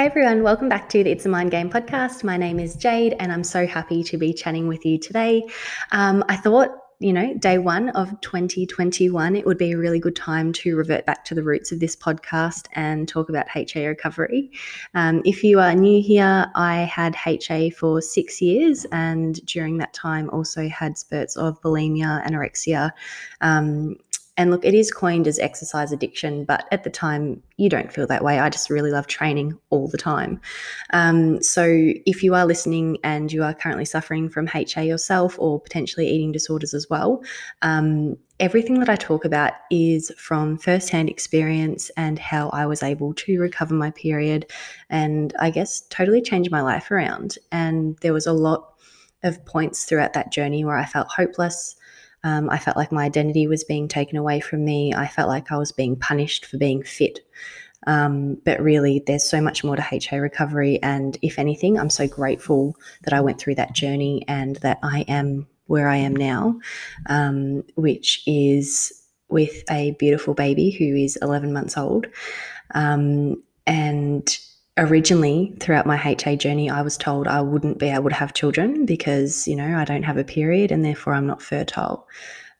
Hey everyone, welcome back to the It's a Mind Game podcast. My name is Jade, and I'm so happy to be chatting with you today. Um, I thought, you know, day one of 2021, it would be a really good time to revert back to the roots of this podcast and talk about HA recovery. Um, if you are new here, I had HA for six years, and during that time, also had spurts of bulimia, anorexia. Um, and look, it is coined as exercise addiction, but at the time, you don't feel that way. I just really love training all the time. Um, so, if you are listening and you are currently suffering from HA yourself or potentially eating disorders as well, um, everything that I talk about is from firsthand experience and how I was able to recover my period and I guess totally change my life around. And there was a lot of points throughout that journey where I felt hopeless. Um, I felt like my identity was being taken away from me. I felt like I was being punished for being fit. Um, but really, there's so much more to HA recovery. And if anything, I'm so grateful that I went through that journey and that I am where I am now, um, which is with a beautiful baby who is 11 months old. Um, and originally throughout my HA journey, I was told I wouldn't be able to have children because, you know, I don't have a period and therefore I'm not fertile.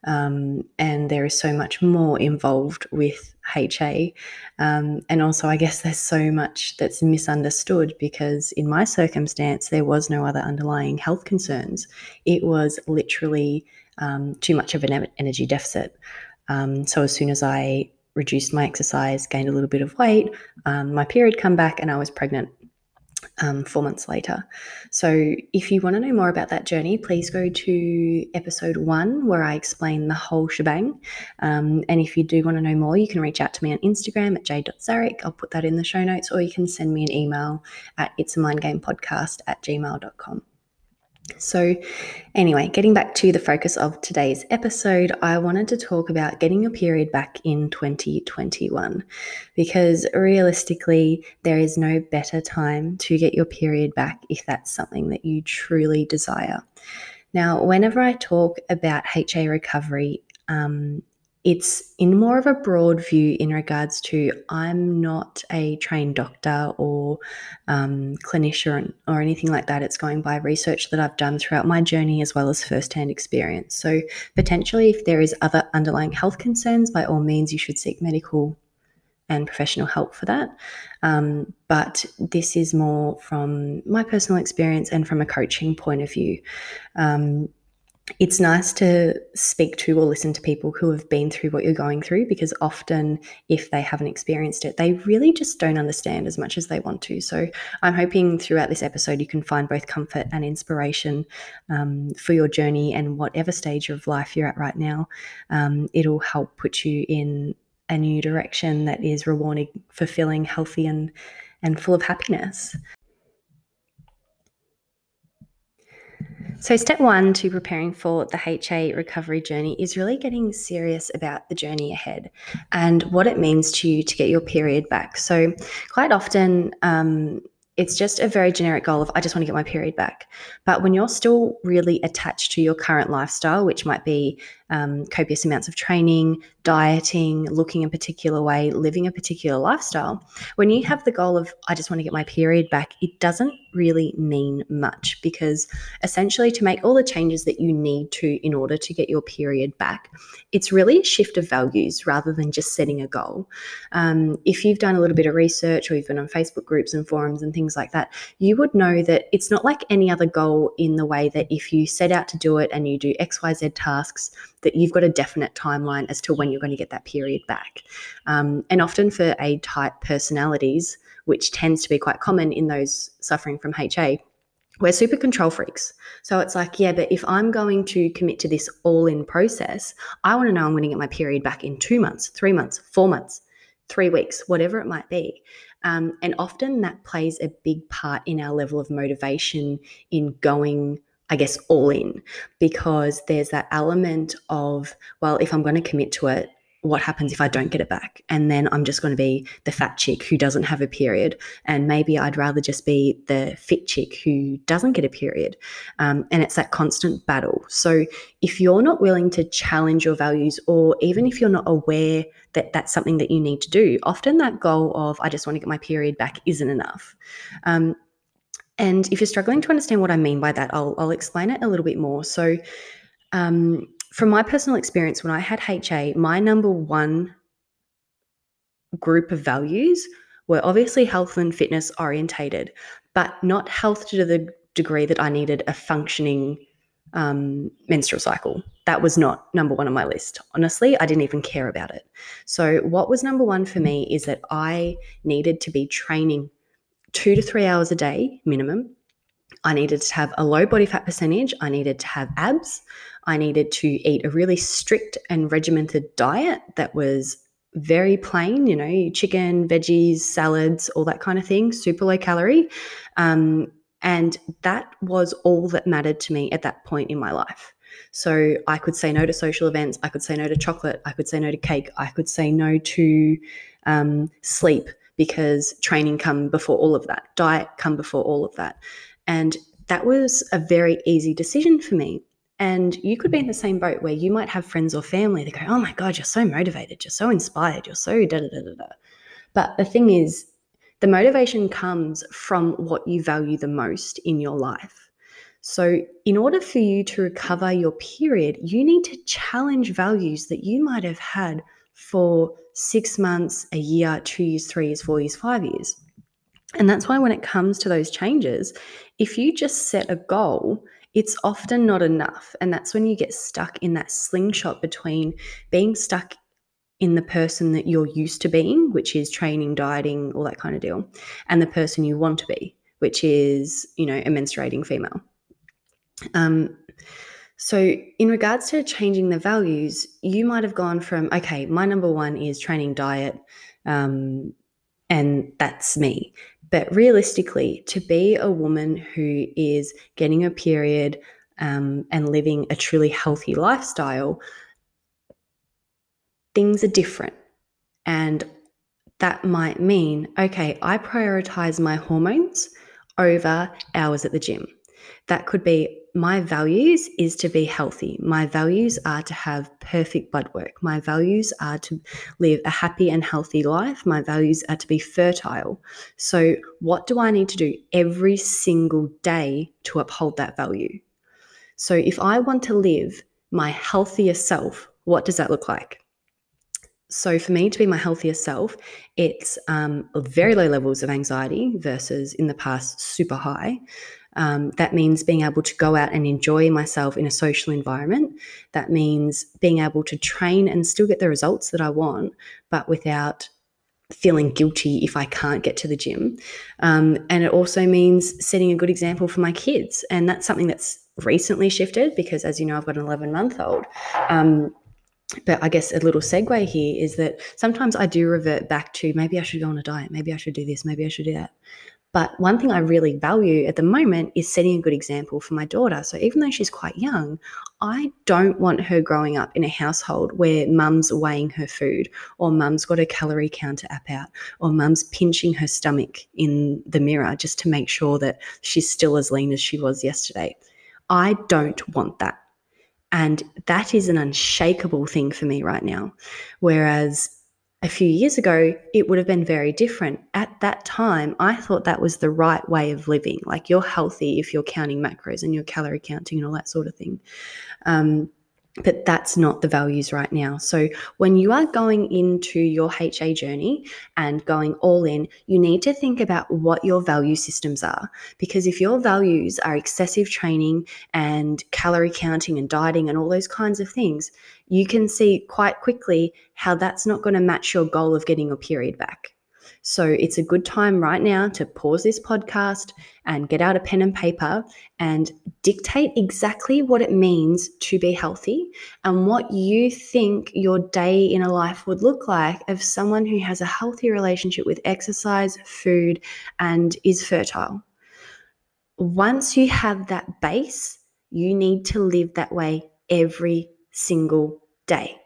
Um, and there is so much more involved with HA. Um, and also, I guess there's so much that's misunderstood because in my circumstance, there was no other underlying health concerns. It was literally um, too much of an energy deficit. Um, so as soon as I reduced my exercise, gained a little bit of weight. Um, my period come back, and I was pregnant um, four months later. So, if you want to know more about that journey, please go to episode one where I explain the whole shebang. Um, and if you do want to know more, you can reach out to me on Instagram at j.zarek. I'll put that in the show notes, or you can send me an email at it's a mind game podcast at gmail.com. So, anyway, getting back to the focus of today's episode, I wanted to talk about getting your period back in 2021 because realistically, there is no better time to get your period back if that's something that you truly desire. Now, whenever I talk about HA recovery, um, it's in more of a broad view in regards to I'm not a trained doctor or um, clinician or anything like that. It's going by research that I've done throughout my journey as well as firsthand experience. So, potentially, if there is other underlying health concerns, by all means, you should seek medical and professional help for that. Um, but this is more from my personal experience and from a coaching point of view. Um, it's nice to speak to or listen to people who have been through what you're going through because often, if they haven't experienced it, they really just don't understand as much as they want to. So, I'm hoping throughout this episode you can find both comfort and inspiration um, for your journey and whatever stage of life you're at right now. Um, it'll help put you in a new direction that is rewarding, fulfilling, healthy, and and full of happiness. So, step one to preparing for the HA recovery journey is really getting serious about the journey ahead and what it means to you to get your period back. So, quite often, um, it's just a very generic goal of I just want to get my period back. But when you're still really attached to your current lifestyle, which might be um, copious amounts of training, dieting, looking a particular way, living a particular lifestyle, when you have the goal of, I just want to get my period back, it doesn't really mean much because essentially to make all the changes that you need to in order to get your period back, it's really a shift of values rather than just setting a goal. Um, if you've done a little bit of research or you've been on Facebook groups and forums and things like that, you would know that it's not like any other goal in the way that if you set out to do it and you do XYZ tasks, that you've got a definite timeline as to when you're going to get that period back. Um, and often for A type personalities, which tends to be quite common in those suffering from HA, we're super control freaks. So it's like, yeah, but if I'm going to commit to this all in process, I want to know I'm going to get my period back in two months, three months, four months, three weeks, whatever it might be. Um, and often that plays a big part in our level of motivation in going I guess, all in because there's that element of, well, if I'm going to commit to it, what happens if I don't get it back? And then I'm just going to be the fat chick who doesn't have a period. And maybe I'd rather just be the fit chick who doesn't get a period. Um, and it's that constant battle. So if you're not willing to challenge your values, or even if you're not aware that that's something that you need to do, often that goal of, I just want to get my period back, isn't enough. Um, and if you're struggling to understand what I mean by that, I'll, I'll explain it a little bit more. So, um, from my personal experience, when I had HA, my number one group of values were obviously health and fitness orientated, but not health to the degree that I needed a functioning um, menstrual cycle. That was not number one on my list. Honestly, I didn't even care about it. So, what was number one for me is that I needed to be training two to three hours a day minimum I needed to have a low body fat percentage. I needed to have abs. I needed to eat a really strict and regimented diet that was very plain, you know, chicken, veggies, salads, all that kind of thing, super low calorie. Um, and that was all that mattered to me at that point in my life. So I could say no to social events. I could say no to chocolate. I could say no to cake. I could say no to um, sleep because training come before all of that. Diet come before all of that. And that was a very easy decision for me. And you could be in the same boat where you might have friends or family that go, Oh my God, you're so motivated, you're so inspired, you're so da da da da. But the thing is, the motivation comes from what you value the most in your life. So, in order for you to recover your period, you need to challenge values that you might have had for six months, a year, two years, three years, four years, five years. And that's why when it comes to those changes, if you just set a goal, it's often not enough. And that's when you get stuck in that slingshot between being stuck in the person that you're used to being, which is training, dieting, all that kind of deal, and the person you want to be, which is, you know, a menstruating female. Um, so, in regards to changing the values, you might have gone from, okay, my number one is training, diet, um, and that's me. But realistically, to be a woman who is getting a period um, and living a truly healthy lifestyle, things are different. And that might mean, okay, I prioritize my hormones over hours at the gym. That could be my values is to be healthy. My values are to have perfect blood work. My values are to live a happy and healthy life. My values are to be fertile. So, what do I need to do every single day to uphold that value? So, if I want to live my healthier self, what does that look like? So, for me to be my healthier self, it's um, very low levels of anxiety versus in the past super high. Um, that means being able to go out and enjoy myself in a social environment. That means being able to train and still get the results that I want, but without feeling guilty if I can't get to the gym. Um, and it also means setting a good example for my kids. And that's something that's recently shifted because, as you know, I've got an 11 month old. Um, but I guess a little segue here is that sometimes I do revert back to maybe I should go on a diet, maybe I should do this, maybe I should do that. But one thing I really value at the moment is setting a good example for my daughter. So even though she's quite young, I don't want her growing up in a household where mum's weighing her food, or mum's got a calorie counter app out, or mum's pinching her stomach in the mirror just to make sure that she's still as lean as she was yesterday. I don't want that. And that is an unshakable thing for me right now. Whereas a few years ago, it would have been very different. At that time, I thought that was the right way of living. Like you're healthy if you're counting macros and you're calorie counting and all that sort of thing. Um, but that's not the values right now. So, when you are going into your HA journey and going all in, you need to think about what your value systems are. Because if your values are excessive training and calorie counting and dieting and all those kinds of things, you can see quite quickly how that's not going to match your goal of getting your period back. So it's a good time right now to pause this podcast and get out a pen and paper and dictate exactly what it means to be healthy and what you think your day in a life would look like of someone who has a healthy relationship with exercise, food, and is fertile. Once you have that base, you need to live that way every single day.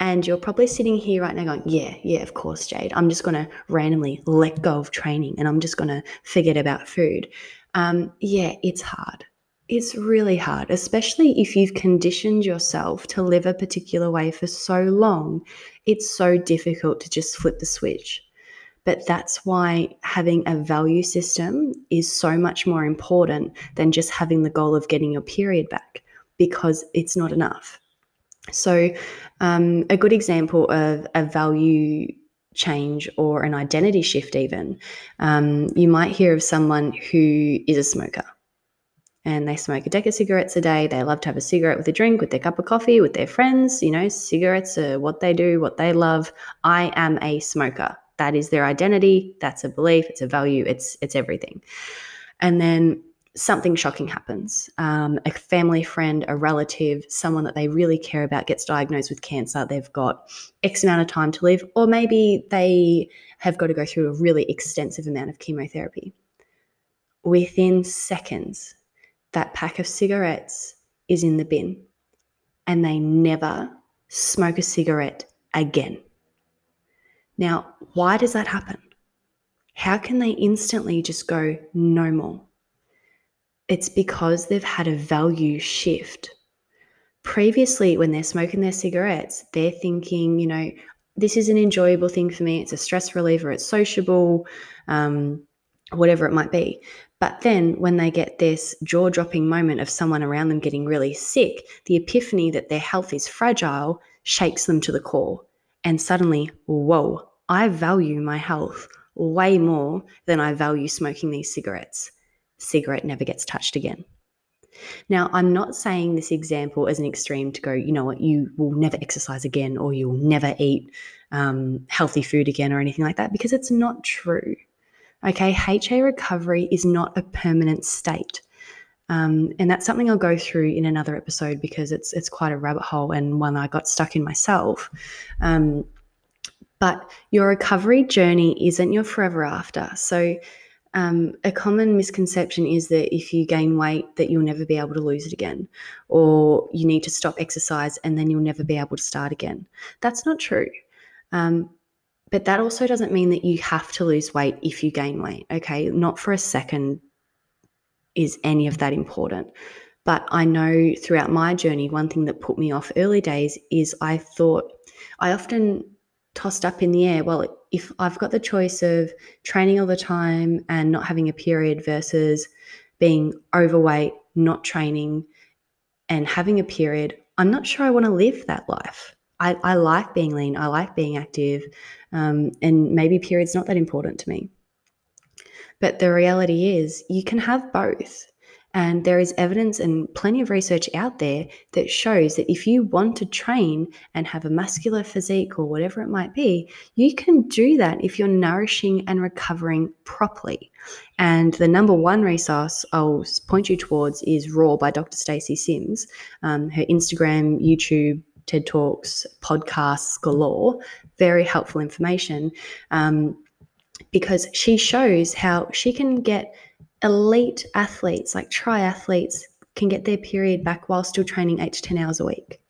And you're probably sitting here right now going, Yeah, yeah, of course, Jade. I'm just going to randomly let go of training and I'm just going to forget about food. Um, yeah, it's hard. It's really hard, especially if you've conditioned yourself to live a particular way for so long. It's so difficult to just flip the switch. But that's why having a value system is so much more important than just having the goal of getting your period back because it's not enough. So, um, a good example of a value change or an identity shift, even, um, you might hear of someone who is a smoker and they smoke a deck of cigarettes a day. They love to have a cigarette with a drink, with their cup of coffee, with their friends. You know, cigarettes are what they do, what they love. I am a smoker. That is their identity. That's a belief. It's a value. It's it's everything. And then something shocking happens. Um, a family friend, a relative, someone that they really care about gets diagnosed with cancer. They've got X amount of time to live, or maybe they have got to go through a really extensive amount of chemotherapy. Within seconds, that pack of cigarettes is in the bin and they never smoke a cigarette again. Now, why does that happen? How can they instantly just go no more? It's because they've had a value shift. Previously, when they're smoking their cigarettes, they're thinking, you know, this is an enjoyable thing for me. It's a stress reliever, it's sociable, um, whatever it might be. But then when they get this jaw dropping moment of someone around them getting really sick, the epiphany that their health is fragile shakes them to the core. And suddenly, whoa, I value my health way more than I value smoking these cigarettes. Cigarette never gets touched again. Now, I'm not saying this example as an extreme to go, you know what, you will never exercise again or you'll never eat um, healthy food again or anything like that, because it's not true. Okay, HA recovery is not a permanent state. Um, and that's something I'll go through in another episode because it's it's quite a rabbit hole and one I got stuck in myself. Um, but your recovery journey isn't your forever after. So um, a common misconception is that if you gain weight that you'll never be able to lose it again or you need to stop exercise and then you'll never be able to start again that's not true um, but that also doesn't mean that you have to lose weight if you gain weight. Okay. Not for a second is any of that important. But I know throughout my journey, one thing that put me off early days is I thought, I often tossed up in the air, well, if I've got the choice of training all the time and not having a period versus being overweight, not training, and having a period, I'm not sure I want to live that life. I, I like being lean, I like being active, um, and maybe period's not that important to me. But the reality is, you can have both. And there is evidence and plenty of research out there that shows that if you want to train and have a muscular physique or whatever it might be, you can do that if you're nourishing and recovering properly. And the number one resource I'll point you towards is ROAR by Dr. Stacy Sims. Um, her Instagram, YouTube, TED Talks, podcasts galore, very helpful information um, because she shows how she can get elite athletes, like triathletes, can get their period back while still training eight to 10 hours a week.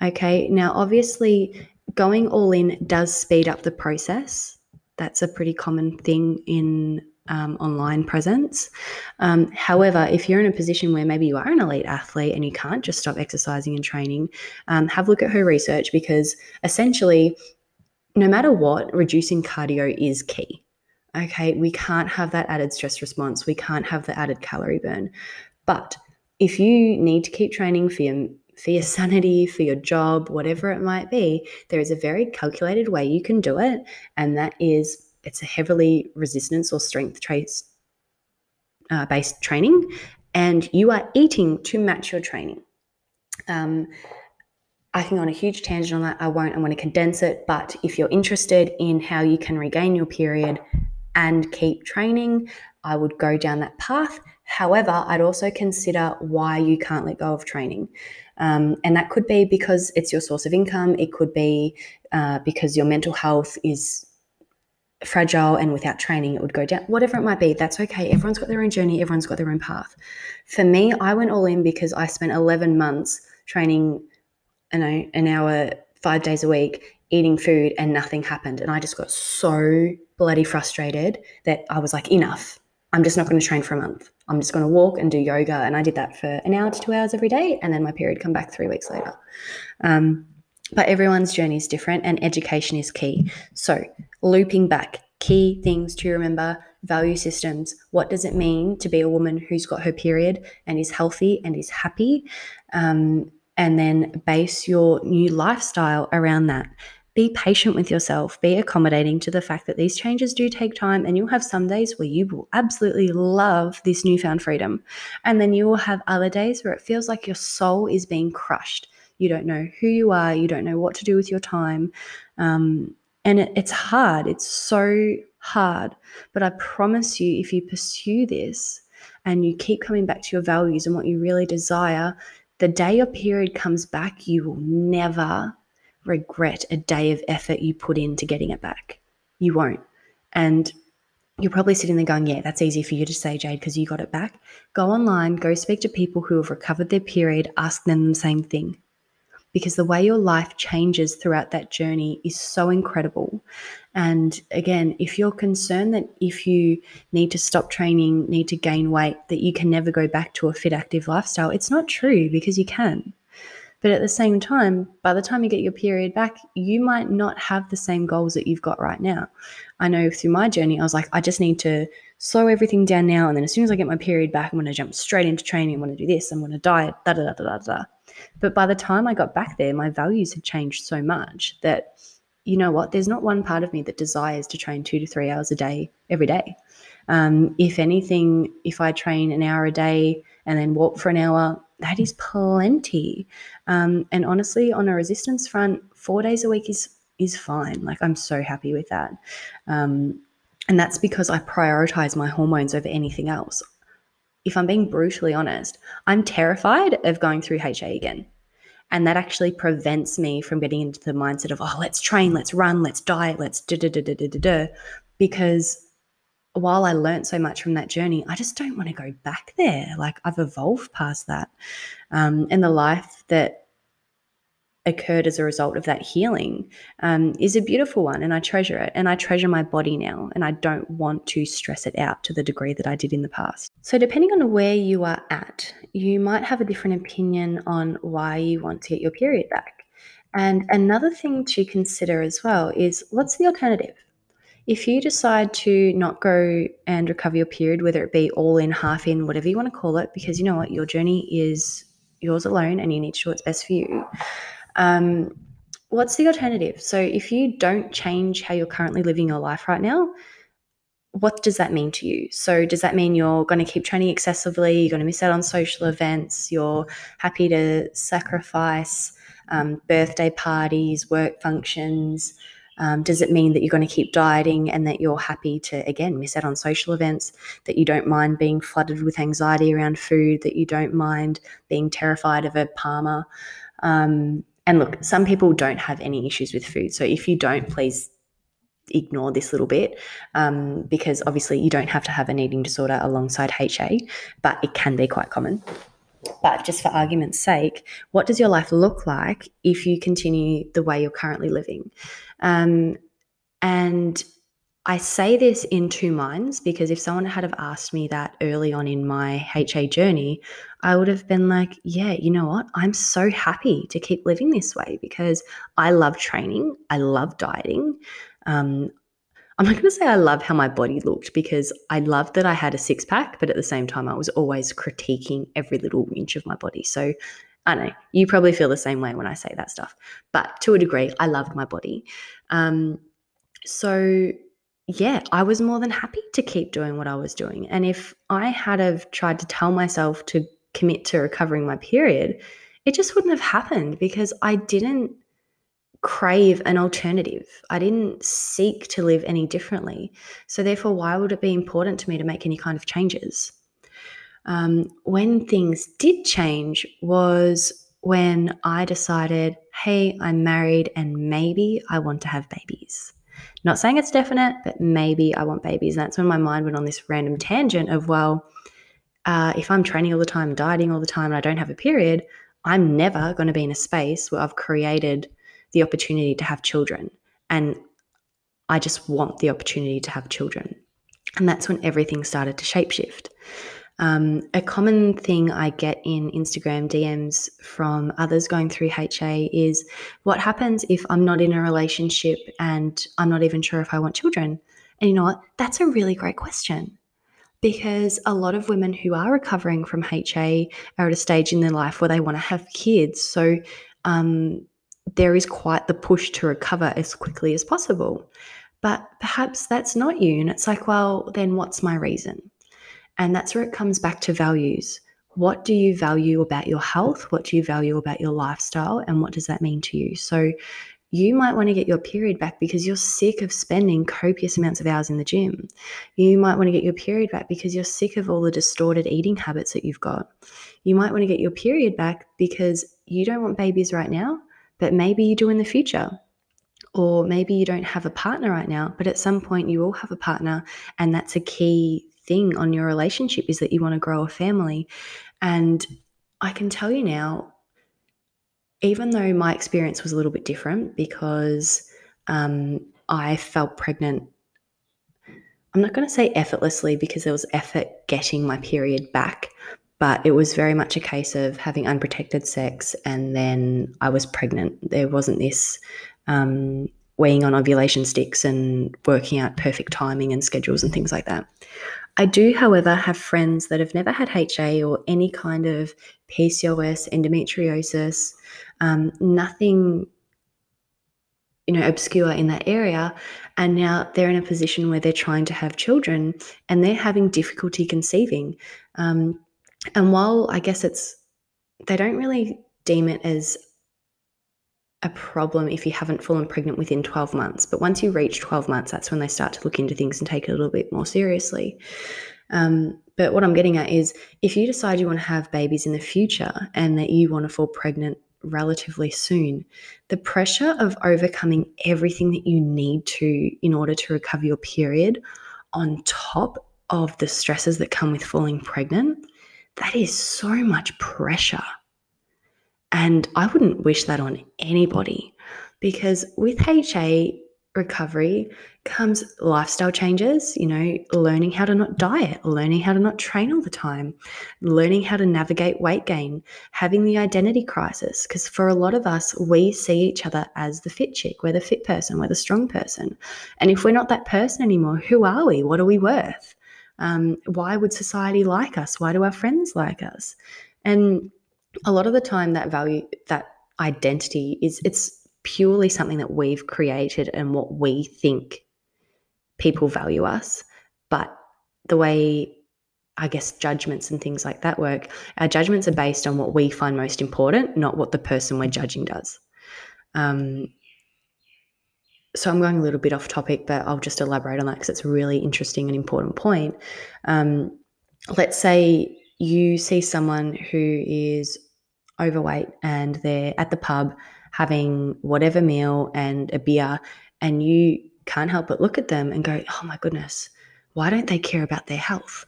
Okay, now obviously, going all in does speed up the process. That's a pretty common thing in um, online presence. Um, however, if you're in a position where maybe you are an elite athlete and you can't just stop exercising and training, um, have a look at her research because essentially, no matter what, reducing cardio is key. Okay, we can't have that added stress response, we can't have the added calorie burn. But if you need to keep training for your for your sanity, for your job, whatever it might be, there is a very calculated way you can do it. And that is it's a heavily resistance or strength trace uh, based training, and you are eating to match your training. Um, I can go on a huge tangent on that. I won't. I want to condense it. But if you're interested in how you can regain your period and keep training, I would go down that path. However, I'd also consider why you can't let go of training. Um, and that could be because it's your source of income, it could be uh, because your mental health is fragile and without training it would go down whatever it might be. That's okay. Everyone's got their own journey. Everyone's got their own path. For me i went all in because i spent 11 months training you know an hour five days a week eating food and nothing happened. And I just got so bloody frustrated that I was like, enough. I'm just not going to train for a month. I'm just going to walk and do yoga. And I did that for an hour to two hours every day. And then my period come back three weeks later. Um, but everyone's journey is different and education is key. So, looping back, key things to remember value systems. What does it mean to be a woman who's got her period and is healthy and is happy? Um, and then base your new lifestyle around that. Be patient with yourself, be accommodating to the fact that these changes do take time, and you'll have some days where you will absolutely love this newfound freedom. And then you will have other days where it feels like your soul is being crushed. You don't know who you are, you don't know what to do with your time. Um, and it, it's hard, it's so hard. But I promise you, if you pursue this and you keep coming back to your values and what you really desire, the day your period comes back, you will never regret a day of effort you put into getting it back. You won't. And you're probably sitting there going, Yeah, that's easy for you to say, Jade, because you got it back. Go online, go speak to people who have recovered their period, ask them the same thing because the way your life changes throughout that journey is so incredible. And again, if you're concerned that if you need to stop training, need to gain weight, that you can never go back to a fit, active lifestyle, it's not true because you can. But at the same time, by the time you get your period back, you might not have the same goals that you've got right now. I know through my journey, I was like, I just need to slow everything down now. And then as soon as I get my period back, I'm going to jump straight into training. I'm going to do this. I'm going to diet, da da da da da. But by the time I got back there, my values had changed so much that, you know what, there's not one part of me that desires to train two to three hours a day every day. Um, if anything, if I train an hour a day and then walk for an hour, that is plenty. Um, and honestly, on a resistance front, four days a week is is fine. Like I'm so happy with that. Um, and that's because I prioritize my hormones over anything else if I'm being brutally honest, I'm terrified of going through HA again. And that actually prevents me from getting into the mindset of, oh, let's train, let's run, let's diet, let's da da da da da da. Because while I learned so much from that journey, I just don't want to go back there. Like I've evolved past that. Um, and the life that occurred as a result of that healing um, is a beautiful one and I treasure it and I treasure my body now and I don't want to stress it out to the degree that I did in the past. So depending on where you are at, you might have a different opinion on why you want to get your period back. And another thing to consider as well is what's the alternative? If you decide to not go and recover your period, whether it be all in, half in, whatever you want to call it, because you know what, your journey is yours alone and you need to do what's best for you. Um, what's the alternative? So, if you don't change how you're currently living your life right now, what does that mean to you? So, does that mean you're going to keep training excessively? You're going to miss out on social events? You're happy to sacrifice um, birthday parties, work functions? Um, does it mean that you're going to keep dieting and that you're happy to, again, miss out on social events? That you don't mind being flooded with anxiety around food? That you don't mind being terrified of a parma? Um, and look, some people don't have any issues with food. So if you don't, please ignore this little bit um, because obviously you don't have to have an eating disorder alongside HA, but it can be quite common. But just for argument's sake, what does your life look like if you continue the way you're currently living? Um, and I say this in two minds because if someone had have asked me that early on in my HA journey, I would have been like, yeah, you know what? I'm so happy to keep living this way because I love training. I love dieting. Um, I'm not going to say I love how my body looked because I loved that I had a six pack, but at the same time, I was always critiquing every little inch of my body. So I know you probably feel the same way when I say that stuff, but to a degree, I loved my body. Um, so yeah, I was more than happy to keep doing what I was doing. And if I had have tried to tell myself to commit to recovering my period, it just wouldn't have happened because I didn't crave an alternative. I didn't seek to live any differently. So therefore, why would it be important to me to make any kind of changes? Um, when things did change was when I decided, hey, I'm married and maybe I want to have babies. Not saying it's definite, but maybe I want babies. And that's when my mind went on this random tangent of, well, uh, if I'm training all the time, dieting all the time, and I don't have a period, I'm never going to be in a space where I've created the opportunity to have children. And I just want the opportunity to have children. And that's when everything started to shapeshift. Um, a common thing I get in Instagram DMs from others going through HA is what happens if I'm not in a relationship and I'm not even sure if I want children? And you know what? That's a really great question because a lot of women who are recovering from HA are at a stage in their life where they want to have kids. So um, there is quite the push to recover as quickly as possible. But perhaps that's not you. And it's like, well, then what's my reason? And that's where it comes back to values. What do you value about your health? What do you value about your lifestyle? And what does that mean to you? So, you might want to get your period back because you're sick of spending copious amounts of hours in the gym. You might want to get your period back because you're sick of all the distorted eating habits that you've got. You might want to get your period back because you don't want babies right now, but maybe you do in the future. Or maybe you don't have a partner right now, but at some point you will have a partner, and that's a key thing on your relationship is that you want to grow a family. And I can tell you now, even though my experience was a little bit different because um, I felt pregnant, I'm not going to say effortlessly because there was effort getting my period back, but it was very much a case of having unprotected sex and then I was pregnant. There wasn't this um, weighing on ovulation sticks and working out perfect timing and schedules and things like that. I do, however, have friends that have never had HA or any kind of PCOS, endometriosis, um, nothing, you know, obscure in that area, and now they're in a position where they're trying to have children and they're having difficulty conceiving. Um, and while I guess it's, they don't really deem it as a problem if you haven't fallen pregnant within 12 months. But once you reach 12 months, that's when they start to look into things and take it a little bit more seriously. Um, but what I'm getting at is if you decide you want to have babies in the future and that you want to fall pregnant relatively soon, the pressure of overcoming everything that you need to in order to recover your period on top of the stresses that come with falling pregnant, that is so much pressure. And I wouldn't wish that on anybody because with HA recovery comes lifestyle changes, you know, learning how to not diet, learning how to not train all the time, learning how to navigate weight gain, having the identity crisis. Because for a lot of us, we see each other as the fit chick, we're the fit person, we're the strong person. And if we're not that person anymore, who are we? What are we worth? Um, why would society like us? Why do our friends like us? And a lot of the time that value that identity is it's purely something that we've created and what we think people value us. But the way i guess judgments and things like that work our judgments are based on what we find most important not what the person we're judging does. Um, so i'm going a little bit off topic but i'll just elaborate on that because it's a really interesting and important point. Um, let's say you see someone who is overweight and they're at the pub having whatever meal and a beer, and you can't help but look at them and go, oh my goodness, why don't they care about their health?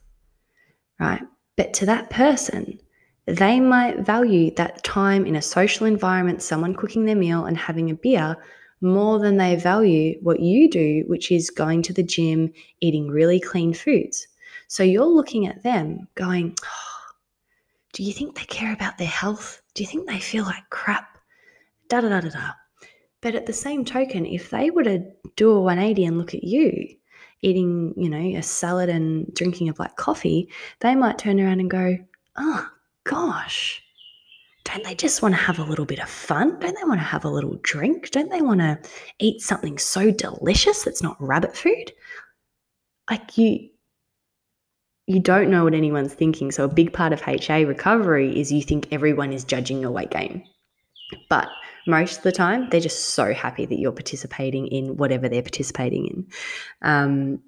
Right. But to that person, they might value that time in a social environment, someone cooking their meal and having a beer, more than they value what you do, which is going to the gym, eating really clean foods. So you're looking at them going, oh, do you think they care about their health? Do you think they feel like crap? Da da da da da. But at the same token, if they were to do a 180 and look at you eating, you know, a salad and drinking a black coffee, they might turn around and go, oh gosh, don't they just want to have a little bit of fun? Don't they want to have a little drink? Don't they want to eat something so delicious that's not rabbit food? Like you, you don't know what anyone's thinking. So, a big part of HA recovery is you think everyone is judging your weight gain. But most of the time, they're just so happy that you're participating in whatever they're participating in. Um,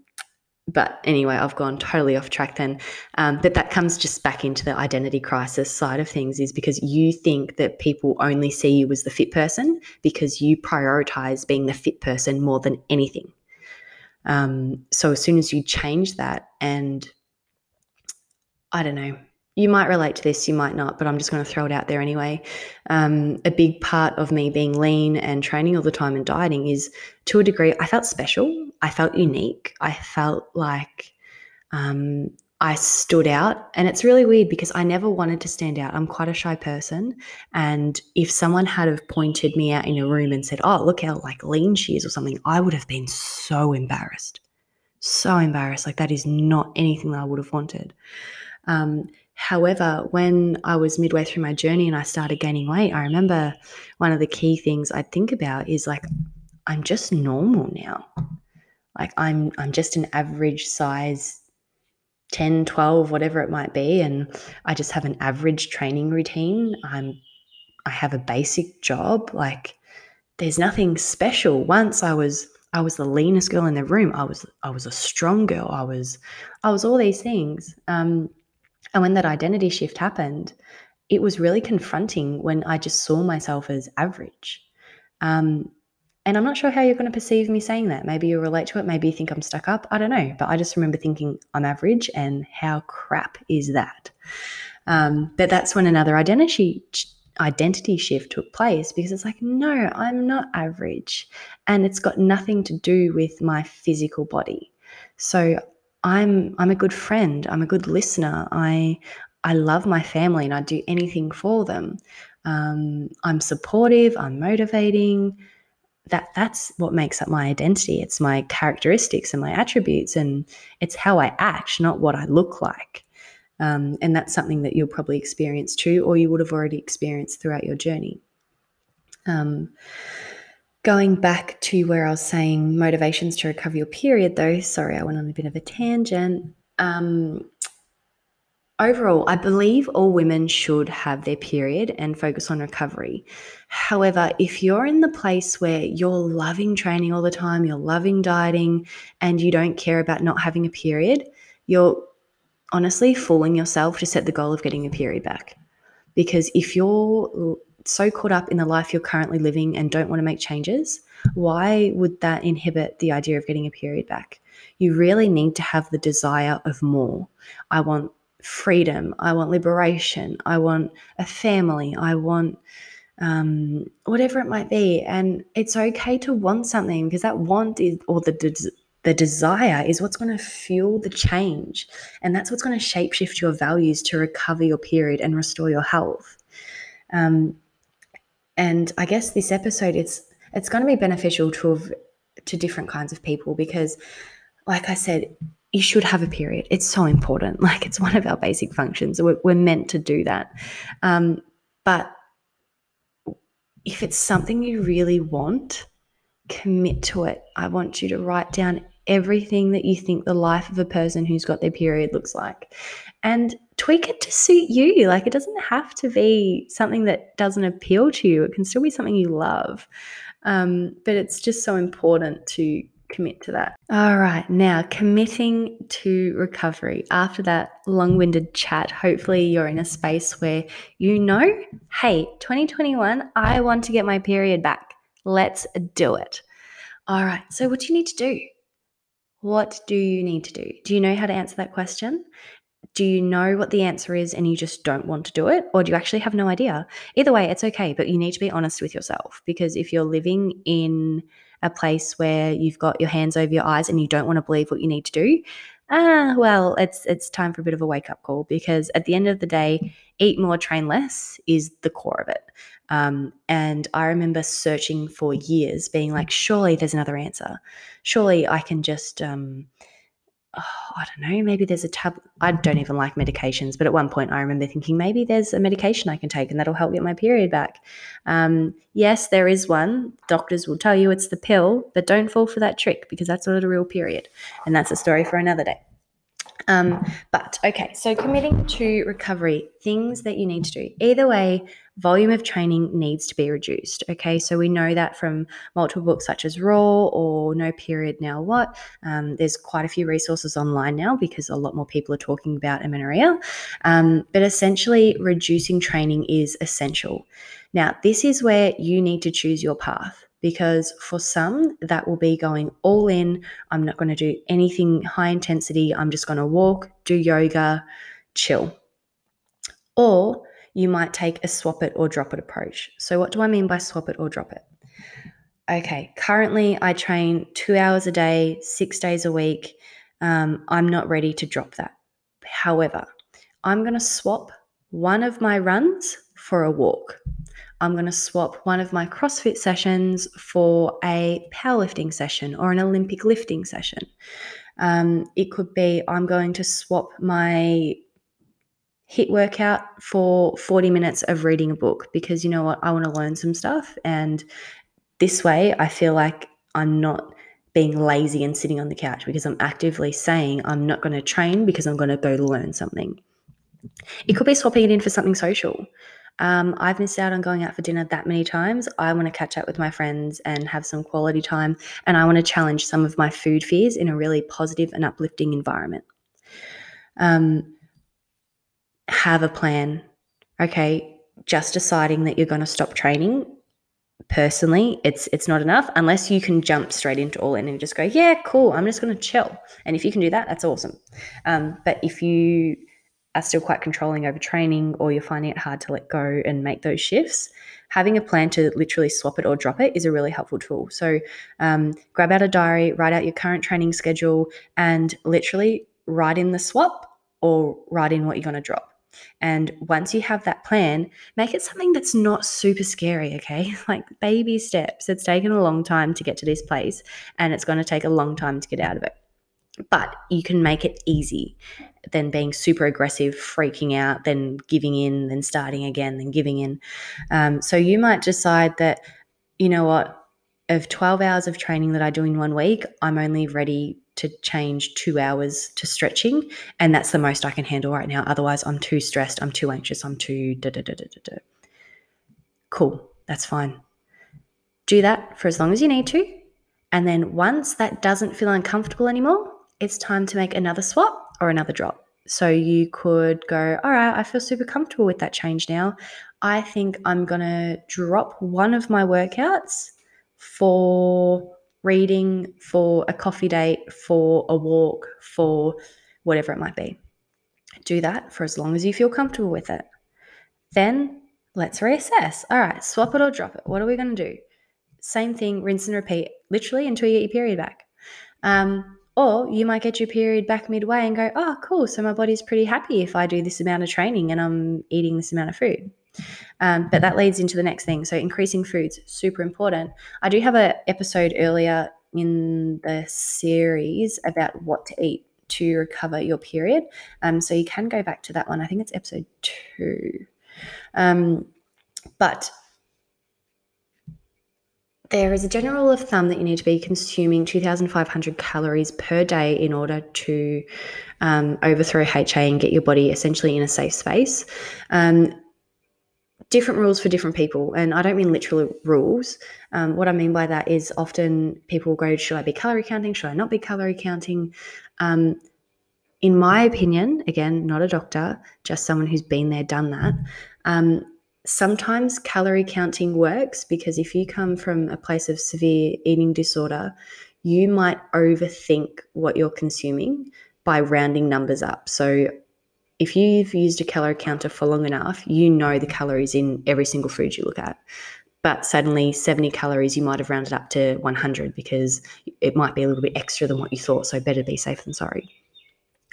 but anyway, I've gone totally off track then. Um, but that comes just back into the identity crisis side of things, is because you think that people only see you as the fit person because you prioritize being the fit person more than anything. Um, so as soon as you change that and I don't know, you might relate to this, you might not, but I'm just going to throw it out there anyway. Um, a big part of me being lean and training all the time and dieting is to a degree, I felt special. I felt unique. I felt like um, I stood out. And it's really weird because I never wanted to stand out. I'm quite a shy person. And if someone had have pointed me out in a room and said, oh, look how like lean she is or something, I would have been so embarrassed. So embarrassed. Like that is not anything that I would have wanted. Um, However, when I was midway through my journey and I started gaining weight, I remember one of the key things I'd think about is like, I'm just normal now. Like I'm I'm just an average size 10, 12, whatever it might be. And I just have an average training routine. I'm I have a basic job. Like there's nothing special. Once I was I was the leanest girl in the room. I was I was a strong girl. I was I was all these things. Um, and when that identity shift happened, it was really confronting when I just saw myself as average. Um, and I'm not sure how you're going to perceive me saying that. Maybe you relate to it. Maybe you think I'm stuck up. I don't know. But I just remember thinking I'm average and how crap is that? Um, but that's when another identity identity shift took place because it's like, no, I'm not average. And it's got nothing to do with my physical body. So I'm I'm a good friend. I'm a good listener. I I love my family and I do anything for them. Um, I'm supportive. I'm motivating. That that's what makes up my identity. It's my characteristics and my attributes, and it's how I act, not what I look like. Um, and that's something that you'll probably experience too, or you would have already experienced throughout your journey. Um, Going back to where I was saying motivations to recover your period, though, sorry, I went on a bit of a tangent. Um, overall, I believe all women should have their period and focus on recovery. However, if you're in the place where you're loving training all the time, you're loving dieting, and you don't care about not having a period, you're honestly fooling yourself to set the goal of getting a period back. Because if you're so caught up in the life you're currently living and don't want to make changes, why would that inhibit the idea of getting a period back? You really need to have the desire of more. I want freedom. I want liberation. I want a family. I want um, whatever it might be. And it's okay to want something because that want is, or the, des- the desire is what's going to fuel the change. And that's what's going to shapeshift your values to recover your period and restore your health. Um, and I guess this episode it's it's going to be beneficial to to different kinds of people because, like I said, you should have a period. It's so important. Like it's one of our basic functions. We're, we're meant to do that. Um, but if it's something you really want, commit to it. I want you to write down everything that you think the life of a person who's got their period looks like and tweak it to suit you. Like it doesn't have to be something that doesn't appeal to you, it can still be something you love. Um, but it's just so important to commit to that. All right, now committing to recovery. After that long winded chat, hopefully you're in a space where you know, hey, 2021, I want to get my period back. Let's do it. All right, so what do you need to do? What do you need to do? Do you know how to answer that question? Do you know what the answer is and you just don't want to do it? Or do you actually have no idea? Either way, it's okay, but you need to be honest with yourself because if you're living in a place where you've got your hands over your eyes and you don't want to believe what you need to do, ah, well, it's it's time for a bit of a wake up call because at the end of the day, eat more, train less is the core of it. Um, and I remember searching for years, being like, surely there's another answer. Surely I can just, um, oh, I don't know, maybe there's a tab. I don't even like medications, but at one point I remember thinking maybe there's a medication I can take and that'll help get my period back. Um, yes, there is one. Doctors will tell you it's the pill, but don't fall for that trick because that's not a real period. And that's a story for another day. Um, but okay, so committing to recovery, things that you need to do. Either way, volume of training needs to be reduced. Okay, so we know that from multiple books such as ROAR or No Period Now What. Um, there's quite a few resources online now because a lot more people are talking about amenorrhea. Um, but essentially, reducing training is essential. Now, this is where you need to choose your path because for some, that will be going all in. I'm not going to do anything high intensity. I'm just going to walk, do yoga, chill. Or you might take a swap it or drop it approach. So, what do I mean by swap it or drop it? Okay, currently I train two hours a day, six days a week. Um, I'm not ready to drop that. However, I'm going to swap one of my runs for a walk. I'm going to swap one of my CrossFit sessions for a powerlifting session or an Olympic lifting session. Um, it could be I'm going to swap my HIIT workout for 40 minutes of reading a book because you know what? I want to learn some stuff. And this way, I feel like I'm not being lazy and sitting on the couch because I'm actively saying I'm not going to train because I'm going to go learn something. It could be swapping it in for something social. Um, I've missed out on going out for dinner that many times. I want to catch up with my friends and have some quality time. And I want to challenge some of my food fears in a really positive and uplifting environment. Um, have a plan. Okay, just deciding that you're going to stop training personally it's it's not enough unless you can jump straight into all in and just go yeah cool i'm just going to chill. And if you can do that that's awesome. Um, but if you are still quite controlling over training or you're finding it hard to let go and make those shifts having a plan to literally swap it or drop it is a really helpful tool. So um, grab out a diary write out your current training schedule and literally write in the swap or write in what you're going to drop and once you have that plan, make it something that's not super scary, okay? Like baby steps. It's taken a long time to get to this place, and it's going to take a long time to get out of it. But you can make it easy than being super aggressive, freaking out, then giving in, then starting again, then giving in. Um, so you might decide that, you know what, of 12 hours of training that I do in one week, I'm only ready to change two hours to stretching. And that's the most I can handle right now. Otherwise, I'm too stressed. I'm too anxious. I'm too da da da da da. Cool. That's fine. Do that for as long as you need to. And then once that doesn't feel uncomfortable anymore, it's time to make another swap or another drop. So you could go, all right, I feel super comfortable with that change now. I think I'm going to drop one of my workouts for reading, for a coffee date, for a walk, for whatever it might be. Do that for as long as you feel comfortable with it. Then let's reassess. All right, swap it or drop it. What are we going to do? Same thing, rinse and repeat, literally until you get your period back. Um, or you might get your period back midway and go, oh, cool. So my body's pretty happy if I do this amount of training and I'm eating this amount of food. Um, but that leads into the next thing. So increasing foods, super important. I do have an episode earlier in the series about what to eat to recover your period. Um, so you can go back to that one. I think it's episode two. Um, but there is a general rule of thumb that you need to be consuming 2,500 calories per day in order to um, overthrow HA and get your body essentially in a safe space. Um, different rules for different people. And I don't mean literal rules. Um, what I mean by that is often people go, should I be calorie counting? Should I not be calorie counting? Um, in my opinion, again, not a doctor, just someone who's been there, done that. Um, sometimes calorie counting works because if you come from a place of severe eating disorder, you might overthink what you're consuming by rounding numbers up. So if you've used a calorie counter for long enough, you know the calories in every single food you look at. But suddenly, 70 calories, you might have rounded up to 100 because it might be a little bit extra than what you thought. So, better be safe than sorry.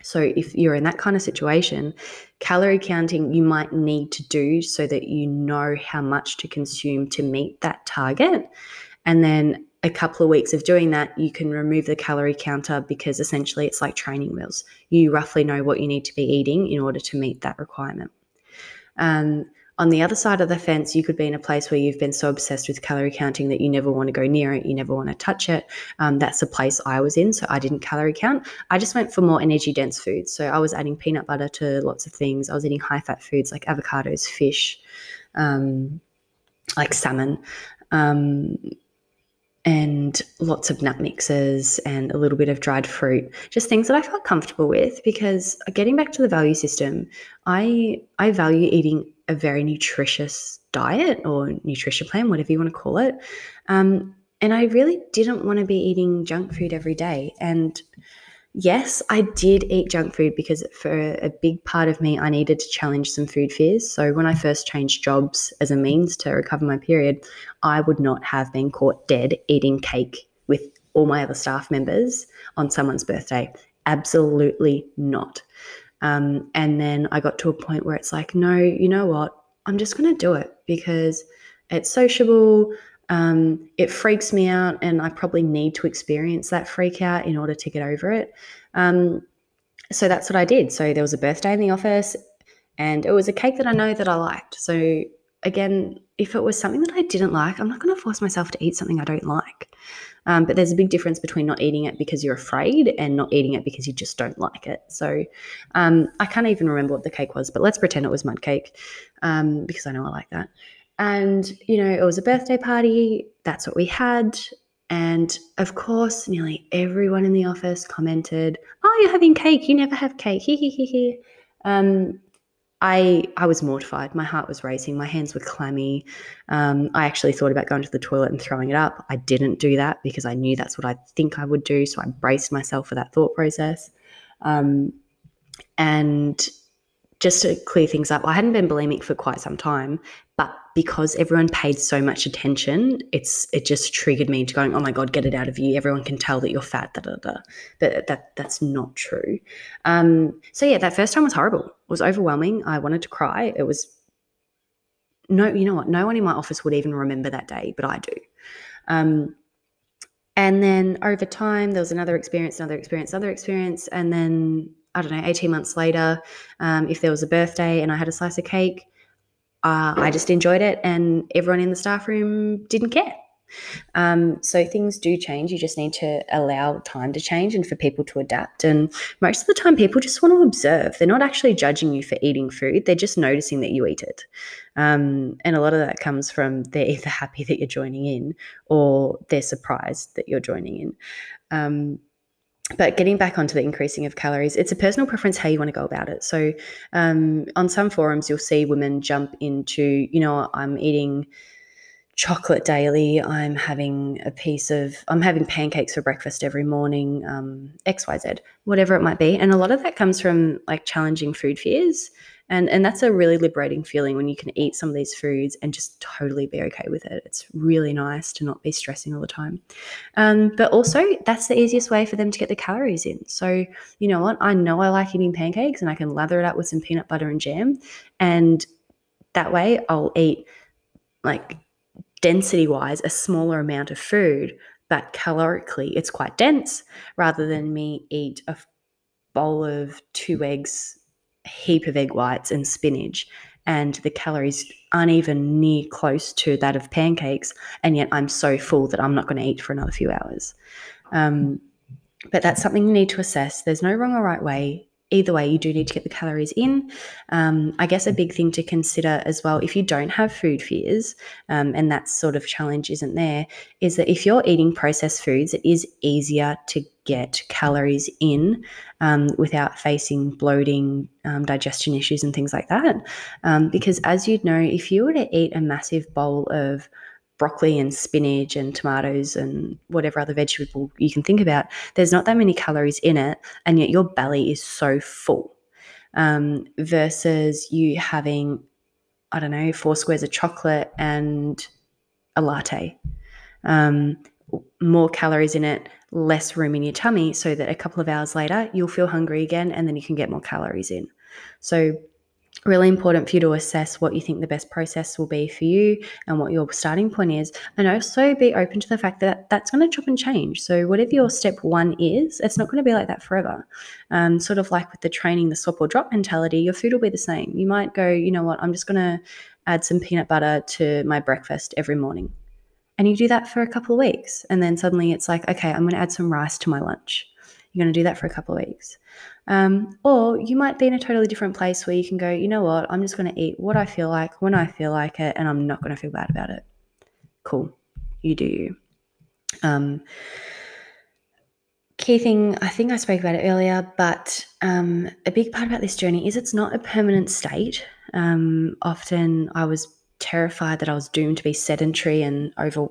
So, if you're in that kind of situation, calorie counting you might need to do so that you know how much to consume to meet that target. And then a couple of weeks of doing that, you can remove the calorie counter because essentially it's like training wheels. You roughly know what you need to be eating in order to meet that requirement. Um, on the other side of the fence, you could be in a place where you've been so obsessed with calorie counting that you never want to go near it, you never want to touch it. Um, that's the place I was in, so I didn't calorie count. I just went for more energy dense foods. So I was adding peanut butter to lots of things. I was eating high fat foods like avocados, fish, um, like salmon. Um, and lots of nut mixes and a little bit of dried fruit. Just things that i felt comfortable with because getting back to the value system i i value eating a very nutritious diet or nutrition plan whatever you want to call it. Um, and i really didn't want to be eating junk food every day. And yes, I did eat junk food because for a big part of me, I needed to challenge some food fears. So when I first changed jobs as a means to recover my period, I would not have been caught dead eating cake with all my other staff members on someone's birthday. Absolutely not. Um, and then I got to a point where it's like, no, you know what? I'm just going to do it because it's sociable. Um, it freaks me out, and I probably need to experience that freak out in order to get over it. Um, so that's what I did. So there was a birthday in the office, and it was a cake that I know that I liked. So again, if it was something that I didn't like, I'm not going to force myself to eat something I don't like. Um, but there's a big difference between not eating it because you're afraid and not eating it because you just don't like it. So um, I can't even remember what the cake was, but let's pretend it was mud cake um, because I know I like that. And, you know, it was a birthday party. That's what we had. And of course, nearly everyone in the office commented, Oh, you're having cake. You never have cake. He, he, he, he. Um, I, I was mortified. My heart was racing. My hands were clammy. Um, I actually thought about going to the toilet and throwing it up. I didn't do that because I knew that's what I think I would do. So I braced myself for that thought process. Um, and just to clear things up, I hadn't been bulimic for quite some time, but because everyone paid so much attention, it's it just triggered me to going, "Oh my god, get it out of you! Everyone can tell that you're fat." Da da da. But that that's not true. Um, so yeah, that first time was horrible. It was overwhelming. I wanted to cry. It was no, you know what? No one in my office would even remember that day, but I do. Um, and then over time, there was another experience, another experience, another experience, and then I don't know, 18 months later, um, if there was a birthday and I had a slice of cake, uh, I just enjoyed it and everyone in the staff room didn't care. Um, so things do change. You just need to allow time to change and for people to adapt. And most of the time, people just want to observe. They're not actually judging you for eating food, they're just noticing that you eat it. Um, and a lot of that comes from they're either happy that you're joining in or they're surprised that you're joining in. Um, but getting back onto the increasing of calories, it's a personal preference how you want to go about it. So, um, on some forums, you'll see women jump into, you know, I'm eating chocolate daily. I'm having a piece of, I'm having pancakes for breakfast every morning, um, XYZ, whatever it might be. And a lot of that comes from like challenging food fears and and that's a really liberating feeling when you can eat some of these foods and just totally be okay with it. It's really nice to not be stressing all the time. Um, but also that's the easiest way for them to get the calories in. So you know what? I know i like eating pancakes and i can lather it up with some peanut butter and jam. And that way i'll eat like density wise a smaller amount of food but calorically it's quite dense rather than me eat a bowl of two eggs heap of egg whites and spinach and the calories aren't even near close to that of pancakes and yet i'm so full that i'm not going to eat for another few hours. Um, but that's something you need to assess. There's no wrong or right way either way, you do need to get the calories in. Um, I guess a big thing to consider as well, if you don't have food fears, um, and that sort of challenge isn't there, is that if you're eating processed foods, it is easier to get calories in um, without facing bloating, um, digestion issues, and things like that. Um, because as you'd know, if you were to eat a massive bowl of broccoli and spinach and tomatoes and whatever other vegetable you can think about, there's not that many calories in it, and yet your belly is so full. Um, versus you having, I don't know, four squares of chocolate and a latte. Um, more calories in it, less room in your tummy, so that a couple of hours later you'll feel hungry again and then you can get more calories in. So, really important for you to assess what you think the best process will be for you and what your starting point is. And also be open to the fact that that's going to chop and change. So whatever your step one is it's not going to be like that forever. Um, sort of like with the training the swap or drop mentality your food will be the same. You might go you know what? I'm just going to add some peanut butter to my breakfast every morning. And you do that for a couple of weeks and then suddenly it's like okay i'm going to add some rice to my lunch you're going to do that for a couple of weeks um, or you might be in a totally different place where you can go, you know what, I'm just going to eat what I feel like when I feel like it, and I'm not going to feel bad about it. Cool. You do you. Um, key thing, I think I spoke about it earlier, but um, a big part about this journey is it's not a permanent state. Um, often I was terrified that I was doomed to be sedentary and over.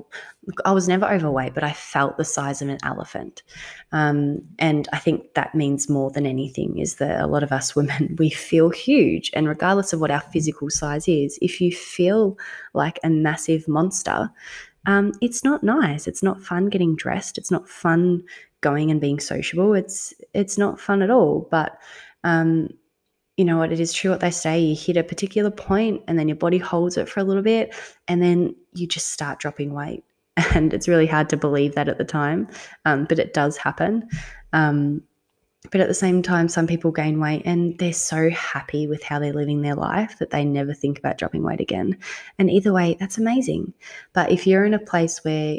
I was never overweight, but I felt the size of an elephant. Um, and I think that means more than anything is that a lot of us women, we feel huge. And regardless of what our physical size is, if you feel like a massive monster, um, it's not nice. It's not fun getting dressed. It's not fun going and being sociable. It's it's not fun at all. But um, you know what, it is true what they say. You hit a particular point and then your body holds it for a little bit and then you just start dropping weight. And it's really hard to believe that at the time, um, but it does happen. Um, but at the same time, some people gain weight and they're so happy with how they're living their life that they never think about dropping weight again. And either way, that's amazing. But if you're in a place where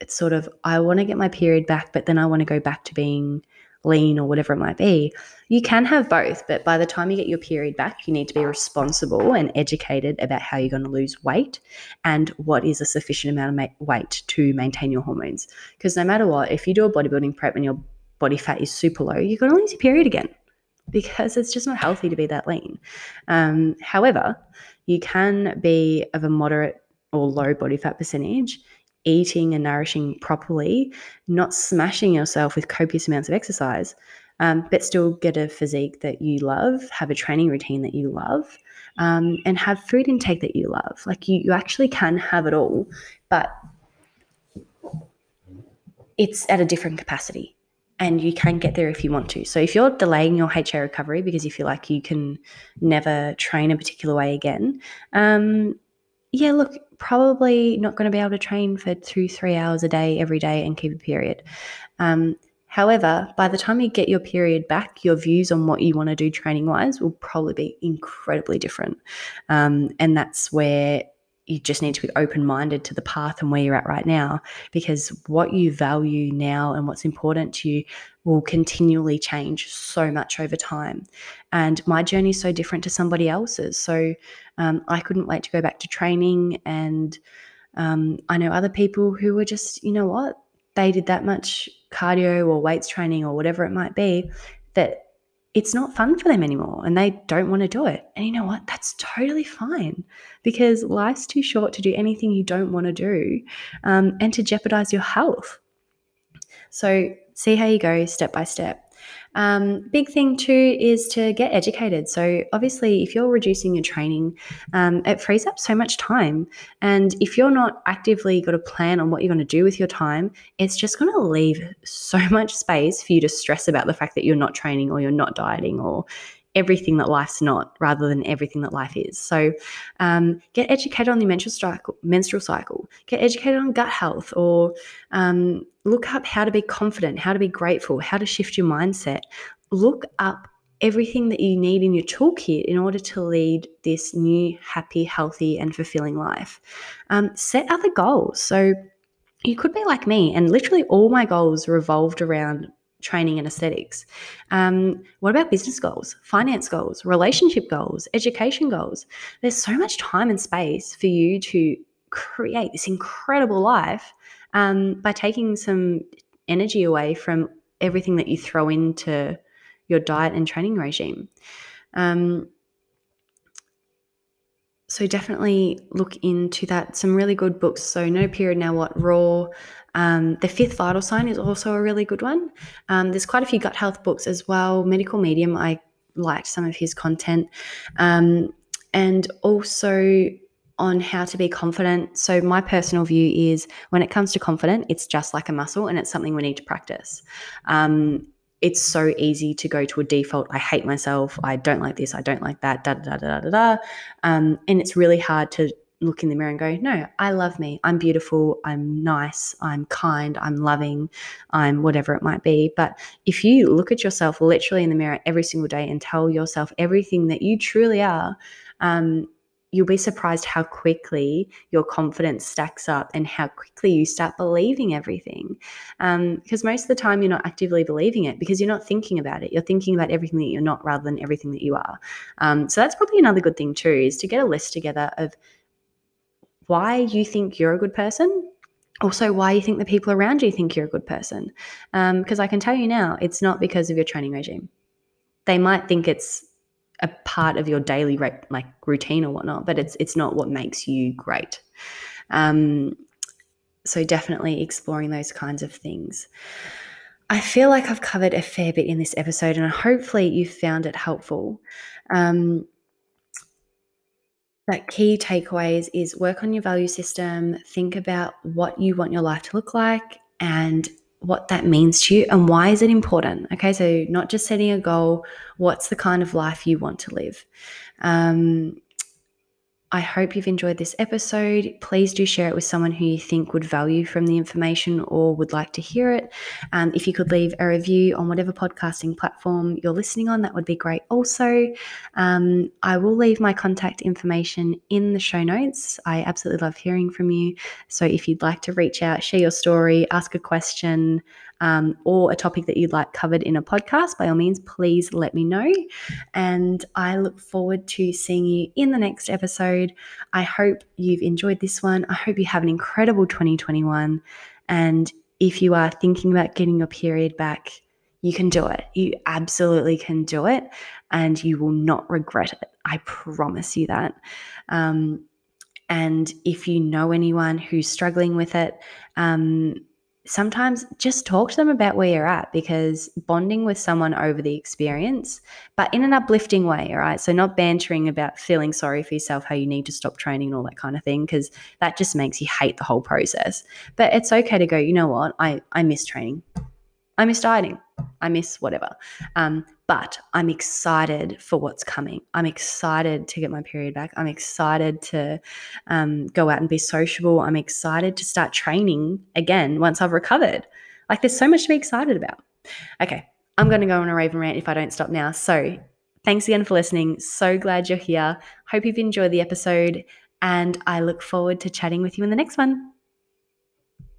it's sort of, I want to get my period back, but then I want to go back to being lean or whatever it might be. You can have both, but by the time you get your period back, you need to be responsible and educated about how you're going to lose weight and what is a sufficient amount of weight to maintain your hormones. Because no matter what, if you do a bodybuilding prep and your body fat is super low, you're going to lose your period again because it's just not healthy to be that lean. Um, however, you can be of a moderate or low body fat percentage eating and nourishing properly, not smashing yourself with copious amounts of exercise, um, but still get a physique that you love, have a training routine that you love, um, and have food intake that you love. Like you, you actually can have it all, but it's at a different capacity. And you can get there if you want to. So, if you're delaying your HA recovery because you feel like you can never train a particular way again, um, yeah, look, probably not going to be able to train for two, three hours a day every day and keep a period. Um, however, by the time you get your period back, your views on what you want to do training wise will probably be incredibly different. Um, and that's where you just need to be open minded to the path and where you're at right now because what you value now and what's important to you will continually change so much over time. And my journey is so different to somebody else's. So um, I couldn't wait to go back to training. And um, I know other people who were just, you know what, they did that much cardio or weights training or whatever it might be that it's not fun for them anymore and they don't want to do it. And you know what? That's totally fine because life's too short to do anything you don't want to do um, and to jeopardize your health. So, see how you go step by step. Um, big thing too is to get educated. So, obviously, if you're reducing your training, um, it frees up so much time. And if you're not actively got a plan on what you're going to do with your time, it's just going to leave so much space for you to stress about the fact that you're not training or you're not dieting or everything that life's not rather than everything that life is. So um, get educated on the menstrual cycle, menstrual cycle, get educated on gut health, or um, look up how to be confident, how to be grateful, how to shift your mindset. Look up everything that you need in your toolkit in order to lead this new, happy, healthy, and fulfilling life. Um, set other goals. So you could be like me, and literally all my goals revolved around training and aesthetics. Um, what about business goals, finance goals, relationship goals, education goals? There's so much time and space for you to create this incredible life um, by taking some energy away from everything that you throw into your diet and training regime. Um, so definitely look into that. Some really good books. So No Period Now What ROAR. Um, the Fifth Vital Sign is also a really good one. Um, there's quite a few gut health books as well. Medical Medium, I liked some of his content. Um, and also on how to be confident. So, my personal view is when it comes to confident, it's just like a muscle and it's something we need to practice. Um, it's so easy to go to a default. I hate myself. I don't like this. I don't like that. Da da da da da da. Um, and it's really hard to look in the mirror and go, no, I love me. I'm beautiful. I'm nice. I'm kind. I'm loving. I'm whatever it might be. But if you look at yourself literally in the mirror every single day and tell yourself everything that you truly are, um, you'll be surprised how quickly your confidence stacks up and how quickly you start believing everything. Um, because most of the time you're not actively believing it because you're not thinking about it. You're thinking about everything that you're not rather than everything that you are. Um, so that's probably another good thing too is to get a list together of why you think you're a good person also why you think the people around you think you're a good person because um, i can tell you now it's not because of your training regime they might think it's a part of your daily like routine or whatnot, but it's it's not what makes you great. Um, so definitely exploring those kinds of things. I feel like I've covered a fair bit in this episode, and hopefully you found it helpful. Um, that key takeaways is work on your value system, think about what you want your life to look like, and what that means to you and why is it important? Okay so not just setting a goal what's the kind of life you want to live? Um, I hope you've enjoyed this episode. Please do share it with someone who you think would value from the information or would like to hear it. Um, if you could leave a review on whatever podcasting platform you're listening on, that would be great. Also, um, I will leave my contact information in the show notes. I absolutely love hearing from you. So if you'd like to reach out, share your story, ask a question, um, or a topic that you'd like covered in a podcast, by all means, please let me know. And I look forward to seeing you in the next episode. I hope you've enjoyed this one. I hope you have an incredible 2021. And if you are thinking about getting your period back, you can do it. You absolutely can do it, and you will not regret it. I promise you that. Um, and if you know anyone who's struggling with it, um, sometimes just talk to them about where you're at because bonding with someone over the experience, but in an uplifting way, all right? So, not bantering about feeling sorry for yourself, how you need to stop training and all that kind of thing, because that just makes you hate the whole process. But it's okay to go, you know what? I, I miss training. I miss dieting. I miss whatever. Um, but I'm excited for what's coming. I'm excited to get my period back. I'm excited to um, go out and be sociable. I'm excited to start training again once I've recovered. Like there's so much to be excited about. Okay, I'm going to go on a raven rant if I don't stop now. So thanks again for listening. So glad you're here. Hope you've enjoyed the episode. And I look forward to chatting with you in the next one.